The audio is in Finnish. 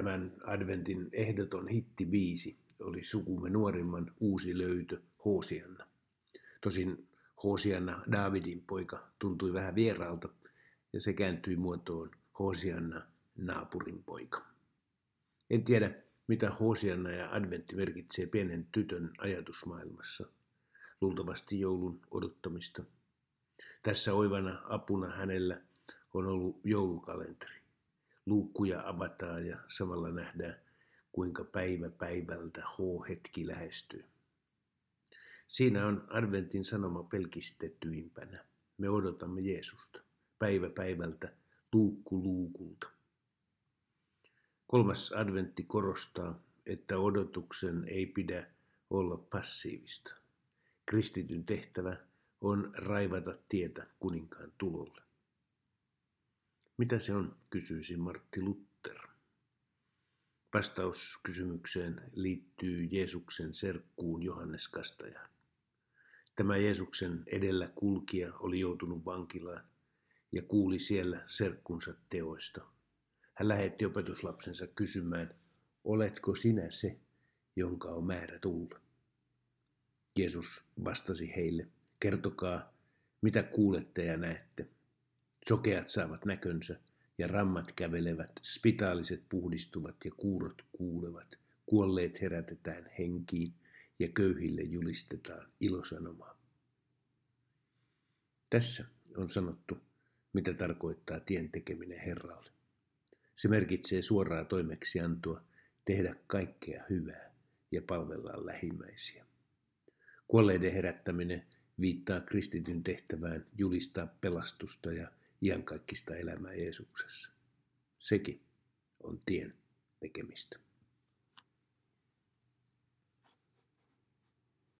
Tämän adventin ehdoton hittibiisi oli sukumme nuorimman uusi löytö Hosianna. Tosin Hosianna, Davidin poika, tuntui vähän vieraalta ja se kääntyi muotoon Hosianna, naapurin poika. En tiedä, mitä Hosianna ja adventti merkitsee pienen tytön ajatusmaailmassa. Luultavasti joulun odottamista. Tässä oivana apuna hänellä on ollut joulukalenteri. Luukkuja avataan ja samalla nähdään, kuinka päivä päivältä H-hetki lähestyy. Siinä on adventin sanoma pelkistetyimpänä. Me odotamme Jeesusta päivä päivältä, luukku luukulta. Kolmas adventti korostaa, että odotuksen ei pidä olla passiivista. Kristityn tehtävä on raivata tietä kuninkaan tulolle. Mitä se on, kysyisi Martti Luther. Vastaus kysymykseen liittyy Jeesuksen serkkuun Johannes Kastajaan. Tämä Jeesuksen edellä kulkija oli joutunut vankilaan ja kuuli siellä serkkunsa teoista. Hän lähetti opetuslapsensa kysymään, oletko sinä se, jonka on määrä tulla? Jeesus vastasi heille, kertokaa, mitä kuulette ja näette. Sokeat saavat näkönsä ja rammat kävelevät, spitaaliset puhdistuvat ja kuurot kuulevat, kuolleet herätetään henkiin ja köyhille julistetaan ilosanomaa. Tässä on sanottu, mitä tarkoittaa tien tekeminen Herralle. Se merkitsee suoraa toimeksiantoa tehdä kaikkea hyvää ja palvella lähimmäisiä. Kuolleiden herättäminen viittaa kristityn tehtävään julistaa pelastusta ja iankaikkista elämää Jeesuksessa. Sekin on tien tekemistä.